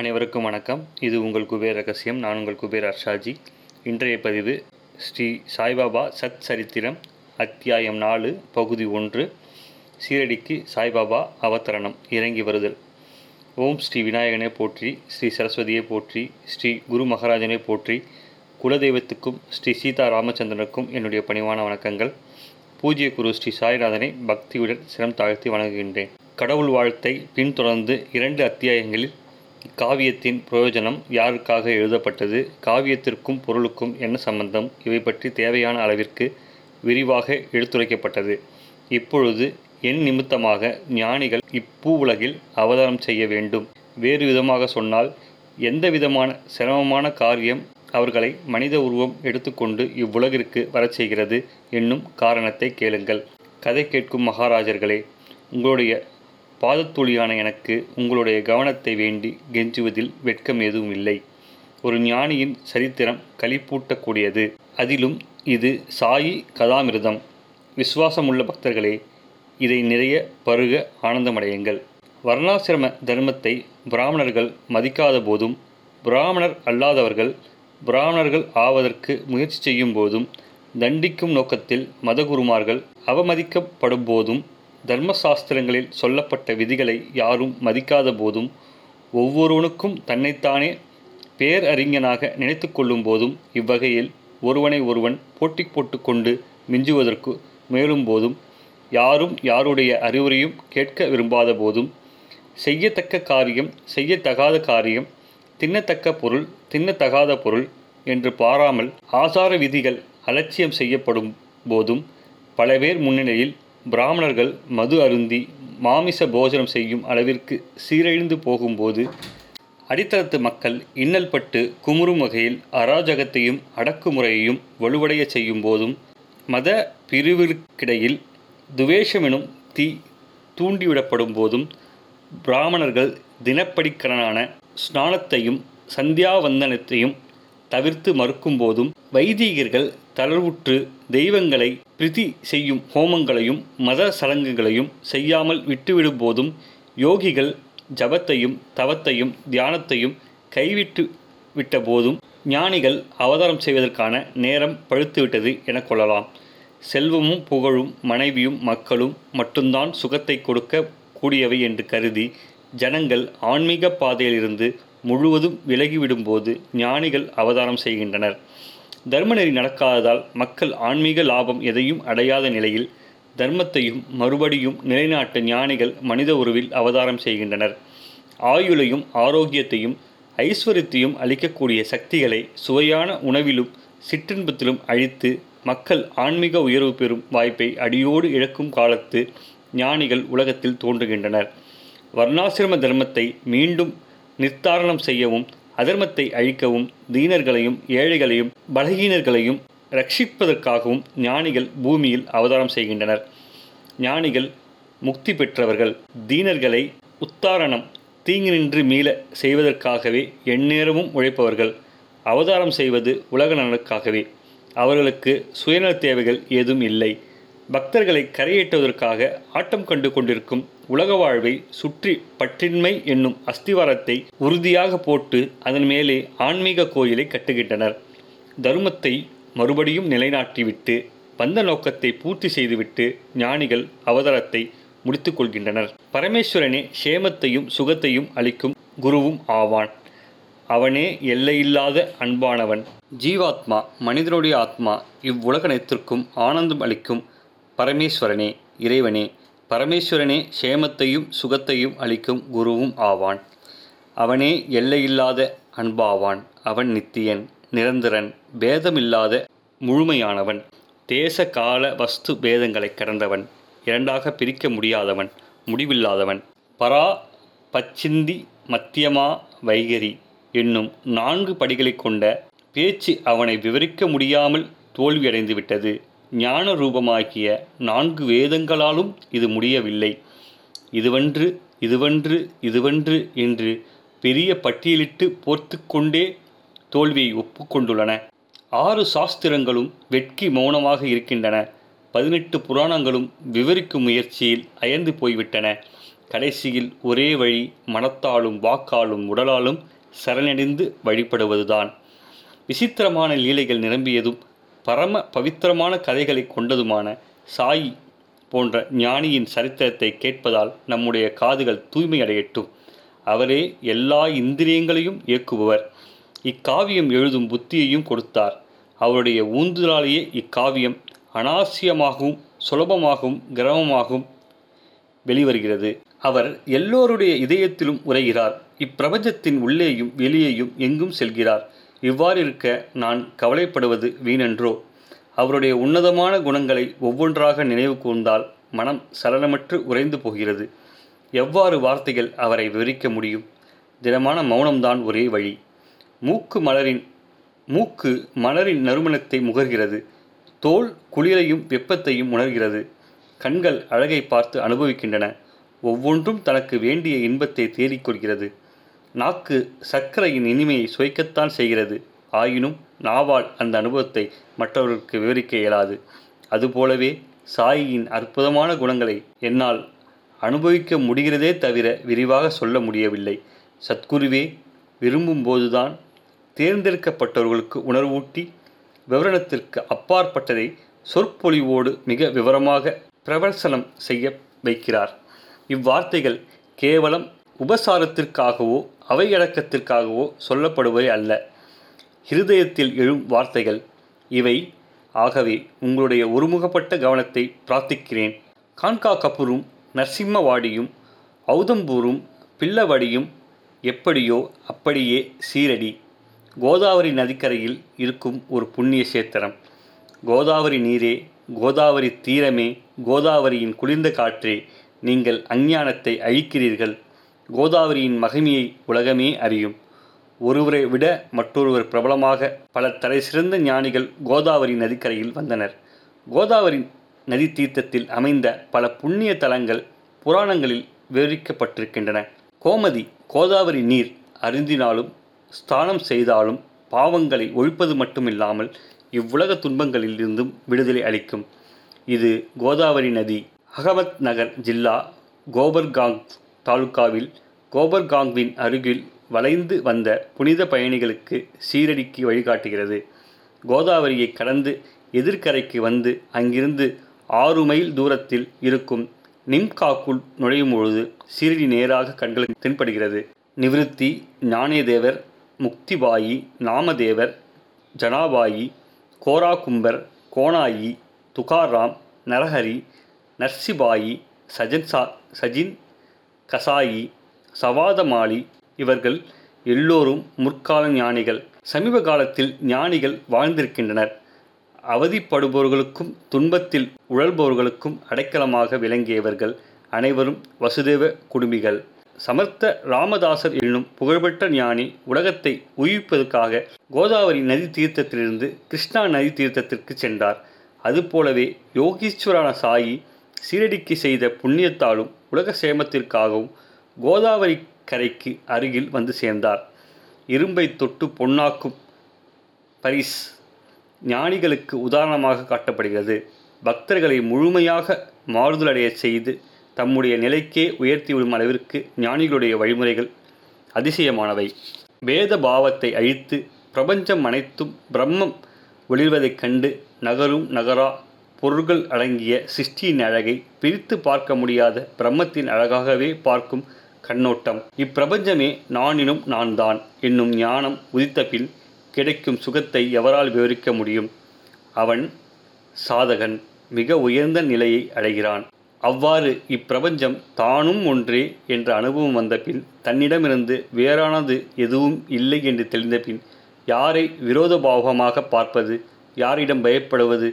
அனைவருக்கும் வணக்கம். இது உங்கள் குபேர் ரகசியம். நான் உங்கள் குபேர் அர்ஷாஜி இன்றைய பதிவு ஸ்ரீ சாய்பாபா சத் சரித்திரம் அத்தியாயம் நாலு பகுதி ஒன்று சீரடிக்கு சாய்பாபா அவதரணம் இறங்கி வருதல். ஓம் ஸ்ரீ விநாயகனை போற்றி ஸ்ரீ சரஸ்வதியை போற்றி ஸ்ரீ குரு மகாராஜனை போற்றி குலதெய்வத்துக்கும் ஸ்ரீ சீதா ராமச்சந்திரனுக்கும் என்னுடைய பணிவான வணக்கங்கள். பூஜ்ய குரு ஸ்ரீ சாய்நாதனை பக்தியுடன் சிரம் தாழ்த்தி வணங்குகின்றேன். கடவுள் வாழ்த்தை பின்தொடர்ந்து இரண்டு அத்தியாயங்களில் காவியத்தின் பிரயோஜனம் யாருக்காக எழுதப்பட்டது? காவியத்திற்கும் பொருளுக்கும் என்ன சம்பந்தம்? இவை பற்றி தேவையான அளவிற்கு விரிவாக எடுத்துரைக்கப்பட்டது. இப்பொழுது என் நிமித்தமாக ஞானிகள் இப்பூ உலகில் அவதாரம் செய்ய வேண்டும். வேறு விதமாக சொன்னால் எந்த விதமான சிரமமான காரியம் அவர்களை மனித உருவம் எடுத்துக்கொண்டு இவ்வுலகிற்கு வரச் செய்கிறது என்னும் காரணத்தை கேளுங்கள். கதை கேட்கும் மகாராஜர்களே உங்களுடைய பாதத்தொழியான எனக்கு உங்களுடைய கவனத்தை வேண்டி கெஞ்சுவதில் வெட்கம் எதுவும் இல்லை. ஒரு ஞானியின் சரித்திரம் களிப்பூட்டக்கூடியது. அதிலும் இது சாயி கதாமிருதம். விசுவாசமுள்ள பக்தர்களே இதை நிறைய பருக ஆனந்தமடையுங்கள். வர்ணாசிரம தர்மத்தை பிராமணர்கள் மதிக்காத போதும் பிராமணர் அல்லாதவர்கள் பிராமணர்கள் ஆவதற்கு முயற்சி செய்யும் போதும் தண்டிக்கும் நோக்கத்தில் மதகுருமார்கள் அவமதிக்கப்படும் போதும் தர்மசாஸ்திரங்களில் சொல்லப்பட்ட விதிகளை யாரும் மதிக்காத போதும் ஒவ்வொருவனுக்கும் தன்னைத்தானே பேரறிஞனாக நினைத்து கொள்ளும் போதும் இவ்வகையில் ஒருவனை ஒருவன் போட்டி போட்டுக்கொண்டு மிஞ்சுவதற்கு முயலும் போதும் யாரும் யாருடைய அறிவுரையும் கேட்க விரும்பாத போதும் செய்யத்தக்க காரியம் செய்யத்தகாத காரியம் தின்னத்தக்க பொருள் தின்னத்தகாத பொருள் என்று பாராமல் ஆசார விதிகள் அலட்சியம் செய்யப்படும் போதும் பல பேர் முன்னிலையில் பிராமணர்கள் மது அருந்தி மாமிச போஜனம் செய்யும் அளவிற்கு சீரழிந்து போகும்போது அடித்தளத்து மக்கள் இன்னல் பட்டு குமுறும் வகையில் அராஜகத்தையும் அடக்குமுறையையும் வலுவடைய செய்யும் போதும் மத பிரிவிற்கிடையில் துவேஷமெனும் தீ தூண்டிவிடப்படும் போதும் பிராமணர்கள் தினப்படிக்கடனான ஸ்நானத்தையும் சந்தியாவந்தனத்தையும் தவிர்த்து மறுக்கும் போதும் வைதீகர்கள் தளர்வுற்று தெய்வங்களை பிரிதி செய்யும் ஹோமங்களையும் மத சடங்குகளையும் செய்யாமல் விட்டுவிடும் போதும் யோகிகள் ஜபத்தையும் தவத்தையும் தியானத்தையும் கைவிட்டு விட்ட போதும் ஞானிகள் அவதாரம் செய்வதற்கான நேரம் பழுத்துவிட்டது என கொள்ளலாம். செல்வமும் புகழும் மனைவியும் மக்களும் மட்டும்தான் சுகத்தை கொடுக்க கூடியவை என்று கருதி ஜனங்கள் ஆன்மீக பாதையிலிருந்து முழுவதும் விலகிவிடும்போது ஞானிகள் அவதாரம் செய்கின்றனர். தர்மநெறி நடக்காததால் மக்கள் ஆன்மீக லாபம் எதையும் அடையாத நிலையில் தர்மத்தையும் மறுபடியும் நிலைநாட்ட ஞானிகள் மனித உருவில் அவதாரம் செய்கின்றனர். ஆயுளையும் ஆரோக்கியத்தையும் ஐஸ்வர்யத்தையும் அளிக்கக்கூடிய சக்திகளை சுவையான உணவிலும் சிற்றின்பத்திலும் அழித்து மக்கள் ஆன்மீக உயர்வு பெறும் வாய்ப்பை அடியோடு இழக்கும் காலத்து ஞானிகள் உலகத்தில் தோன்றுகின்றனர். வர்ணாசிரம தர்மத்தை மீண்டும் நிர்த்தாரணம் செய்யவும் அதர்மத்தை அழிக்கவும் தீனர்களையும் ஏழைகளையும் பலகீனர்களையும் ரட்சிப்பதற்காகவும் ஞானிகள் பூமியில் அவதாரம் செய்கின்றனர். ஞானிகள் முக்தி பெற்றவர்கள். தீனர்களை உத்தாரணம் தீங்கு நின்று மீள செய்வதற்காகவே எந்நேரமும் உழைப்பவர்கள். அவதாரம் செய்வது உலக நலனுக்காகவே. அவர்களுக்கு சுயநல தேவைகள் ஏதும் இல்லை. பக்தர்களை கரையேற்றுவதற்காக ஆட்டம் கண்டு கொண்டிருக்கும் உலக வாழ்வை சுற்றி பற்றின்மை என்னும் அஸ்திவாரத்தை உறுதியாக போட்டு அதன் மேலே ஆன்மீக கோயிலை கட்டுகின்றனர். தர்மத்தை மறுபடியும் நிலைநாட்டிவிட்டு வந்த நோக்கத்தை பூர்த்தி செய்துவிட்டு ஞானிகள் அவதாரத்தை முடித்துக்கொள்கின்றனர் பரமேஸ்வரனே சேமத்தையும் சுகத்தையும் அளிக்கும் குருவும் ஆவான். அவனே எல்லையில்லாத அன்பானவன். ஜீவாத்மா மனிதனுடைய ஆத்மா இவ்வுலகனைத்திற்கும் ஆனந்தம் அளிக்கும் பரமேஸ்வரனே இறைவனே பரமேஸ்வரனே சேமத்தையும் சுகத்தையும் அளிக்கும் குருவும் ஆவான். அவனே எல்லையில்லாத அன்பாவான். அவன் நித்தியன் நிரந்தரன் பேதமில்லாத முழுமையானவன். தேச கால வஸ்து பேதங்களை கடந்தவன். இரண்டாக பிரிக்க முடியாதவன் முடிவில்லாதவன். பரா பச்சிந்தி மத்தியமா வைகரி என்னும் நான்கு படிகளை கொண்ட பேச்சு அவனை விவரிக்க முடியாமல் தோல்வியடைந்துவிட்டது. ஞான ரூபமாகிய நான்கு வேதங்களாலும் இது முடியவில்லை. இதுவன்று இதுவன்று இதுவன்று என்று பெரிய பட்டியலிட்டு போர்த்து கொண்டே தோல்வியை ஒப்புக்கொண்டுள்ளன ஆறு சாஸ்திரங்களும் வெட்கி மௌனமாக இருக்கின்றன. பதினெட்டு புராணங்களும் விவரிக்கும் முயற்சியில் அயர்ந்து போய்விட்டன. கடைசியில் ஒரே வழி மனத்தாலும் வாக்காலும் உடலாலும் சரணடைந்து வழிபடுவதுதான். விசித்திரமான லீலைகள் நிரம்பியதும் பரம பவித்திரமான கதைகளை கொண்டதுமான சாயி போன்ற ஞானியின் சரித்திரத்தை கேட்பதால் நம்முடைய காதுகள் தூய்மையடையட்டும். அவரே எல்லா இந்திரியங்களையும் இயக்குபவர். இக்காவியம் எழுதும் புத்தியையும் கொடுத்தார். அவருடைய ஊந்துதலாலேயே இக்காவியம் அனாவசியமாகவும் சுலபமாகவும் கிரமமாகவும் வெளிவருகிறது. அவர் எல்லோருடைய இதயத்திலும் உரைகிறார். இப்பிரபஞ்சத்தின் உள்ளேயும் வெளியேயும் எங்கும் செல்கிறார். இவ்வாறு இருக்க நான் கவலைப்படுவது வீணென்றோ? அவருடைய உன்னதமான குணங்களை ஒவ்வொன்றாக நினைவு கூர்ந்தால் மனம் சலனமற்று உறைந்து போகிறது. எவ்வாறு வார்த்தைகள் அவரை விவரிக்க முடியும்? திடமான மௌனம்தான் ஒரே வழி. மூக்கு மலரின் மூக்கு மலரின் நறுமணத்தை முகர்கிறது. தோல் குளிரையும் வெப்பத்தையும் உணர்கிறது. கண்கள் அழகை பார்த்து அனுபவிக்கின்றன. ஒவ்வொன்றும் தனக்கு வேண்டிய இன்பத்தை தேடிக்கொள்கிறது நாக்கு சர்க்கரையின் இனிமையை சுவைக்கத்தான் செய்கிறது. ஆயினும் நாவால் அந்த அனுபவத்தை மற்றவர்களுக்கு விவரிக்க இயலாது. அதுபோலவே சாயியின் அற்புதமான குணங்களை என்னால் அனுபவிக்க முடிகிறதே தவிர விரிவாக சொல்ல முடியவில்லை. சத்குருவே விரும்பும்போதுதான் தேர்ந்தெடுக்கப்பட்டவர்களுக்கு உணர்வூட்டி விவரணத்திற்கு அப்பாற்பட்டதை சொற்பொழிவோடு மிக விவரமாக பிரவசனம் செய்ய வைக்கிறார். இவ்வார்த்தைகள் கேவலம் உபசாரத்திற்காகவோ அவையடக்கத்திற்காகவோ சொல்லப்படுவவை அல்ல. இருதயத்தில் எழும் வார்த்தைகள் இவை. ஆகவே உங்களுடைய ஒருமுகப்பட்ட கவனத்தை பிரார்த்திக்கிறேன். கான்கா கபூரும் நரசிம்மவாடியும் ஔதம்பூரும் பில்லவடியும் எப்படியோ அப்படியே சீரடி. கோதாவரி நதிக்கரையில் இருக்கும் ஒரு புண்ணிய சேத்திரம். கோதாவரி நீரே கோதாவரி தீரமே கோதாவரியின் குளிர்ந்த காற்றே நீங்கள் அஞ்ஞானத்தை அழிக்கிறீர்கள். கோதாவரியின் மகிமையை உலகமே அறியும். ஒருவரை விட மற்றொருவர் பிரபலமாக பல தலை சிறந்த ஞானிகள் கோதாவரி நதிக்கரையில் வந்தனர். கோதாவரி நதி தீர்த்தத்தில் அமைந்த பல புண்ணிய தலங்கள் புராணங்களில் விவரிக்கப்பட்டிருக்கின்றன. கோமதி கோதாவரி நீர் அருந்தினாலும் ஸ்தானம் செய்தாலும் பாவங்களை ஒழிப்பது மட்டுமில்லாமல் இவ்வுலக துன்பங்களில் இருந்தும் விடுதலை அளிக்கும். இது கோதாவரி நதி அகமத் நகர் ஜில்லா கோபர்காங் தாலுகாவில் கோபர்காங்வின் அருகில் வளைந்து வந்த புனித பயணிகளுக்கு சீரடிக்கு வழிகாட்டுகிறது. கோதாவரியை கடந்து எதிர்க்கரைக்கு வந்து அங்கிருந்து ஆறு மைல் தூரத்தில் இருக்கும் நிம்காக்குள் நுழையும் பொழுது சீரடி நேராக கண்களுக்கு தென்படுகிறது. நிவிருத்தி ஞானேதேவர் முக்திபாயி நாமதேவர் ஜனாபாயி கோராகும்பர் கோனாயி துகாராம் நரஹரி நர்சிபாயி சஜன்சா சஜின் கசாயி சவாதமாலி இவர்கள் எல்லோரும் முற்கால ஞானிகள். சமீப காலத்தில் ஞானிகள் வாழ்ந்திருக்கின்றனர். அவதிப்படுபவர்களுக்கும் துன்பத்தில் உழல்பவர்களுக்கும் அடைக்கலமாக விளங்கியவர்கள் அனைவரும் வசுதேவ குடும்பிகள். சமர்த்த ராமதாசர் என்னும் புகழ்பெற்ற ஞானி உலகத்தை உயிர்ப்பதற்காக கோதாவரி நதி தீர்த்தத்திலிருந்து கிருஷ்ணா நதி தீர்த்தத்திற்கு சென்றார். அதுபோலவே யோகீஸ்வரான சாயி சீரடிக்கு செய்த புண்ணியத்தாலும் உலக சேமத்திற்காகவும் கோதாவரி கரைக்கு அருகில் வந்து சேர்ந்தார். இரும்பை தொட்டு பொன்னாக்கும் பரிஸ் ஞானிகளுக்கு உதாரணமாக காட்டப்படுகிறது. பக்தர்களை முழுமையாக மாறுதலடைய செய்து தம்முடைய நிலைக்கே உயர்த்திவிடும் அளவிற்கு ஞானிகளுடைய வழிமுறைகள் அதிசயமானவை. வேத பாவத்தை அழித்து பிரபஞ்சம் அனைத்தும் பிரம்மம் ஒளிர்வதைக் கண்டு நகரும் நகரா பொருள்கள் அடங்கிய சிருஷ்டியின் அழகை பிரித்து பார்க்க முடியாத பிரம்மத்தின் அழகாகவே பார்க்கும் கண்ணோட்டம். இப்பிரபஞ்சமே நானினும் நான் தான் என்னும் ஞானம் உதித்தபின் கிடைக்கும் சுகத்தை எவரால் விவரிக்க முடியும்? அவன் சாதகன் மிக உயர்ந்த நிலையை அடைகிறான். அவ்வாறு இப்பிரபஞ்சம் தானும் ஒன்றே என்ற அனுபவம் வந்தபின் தன்னிடமிருந்து வேறானது எதுவும் இல்லை என்று தெளிந்தபின் யாரை யாரை விரோதபாவமாக பார்ப்பது யாரிடம் பயப்படுவது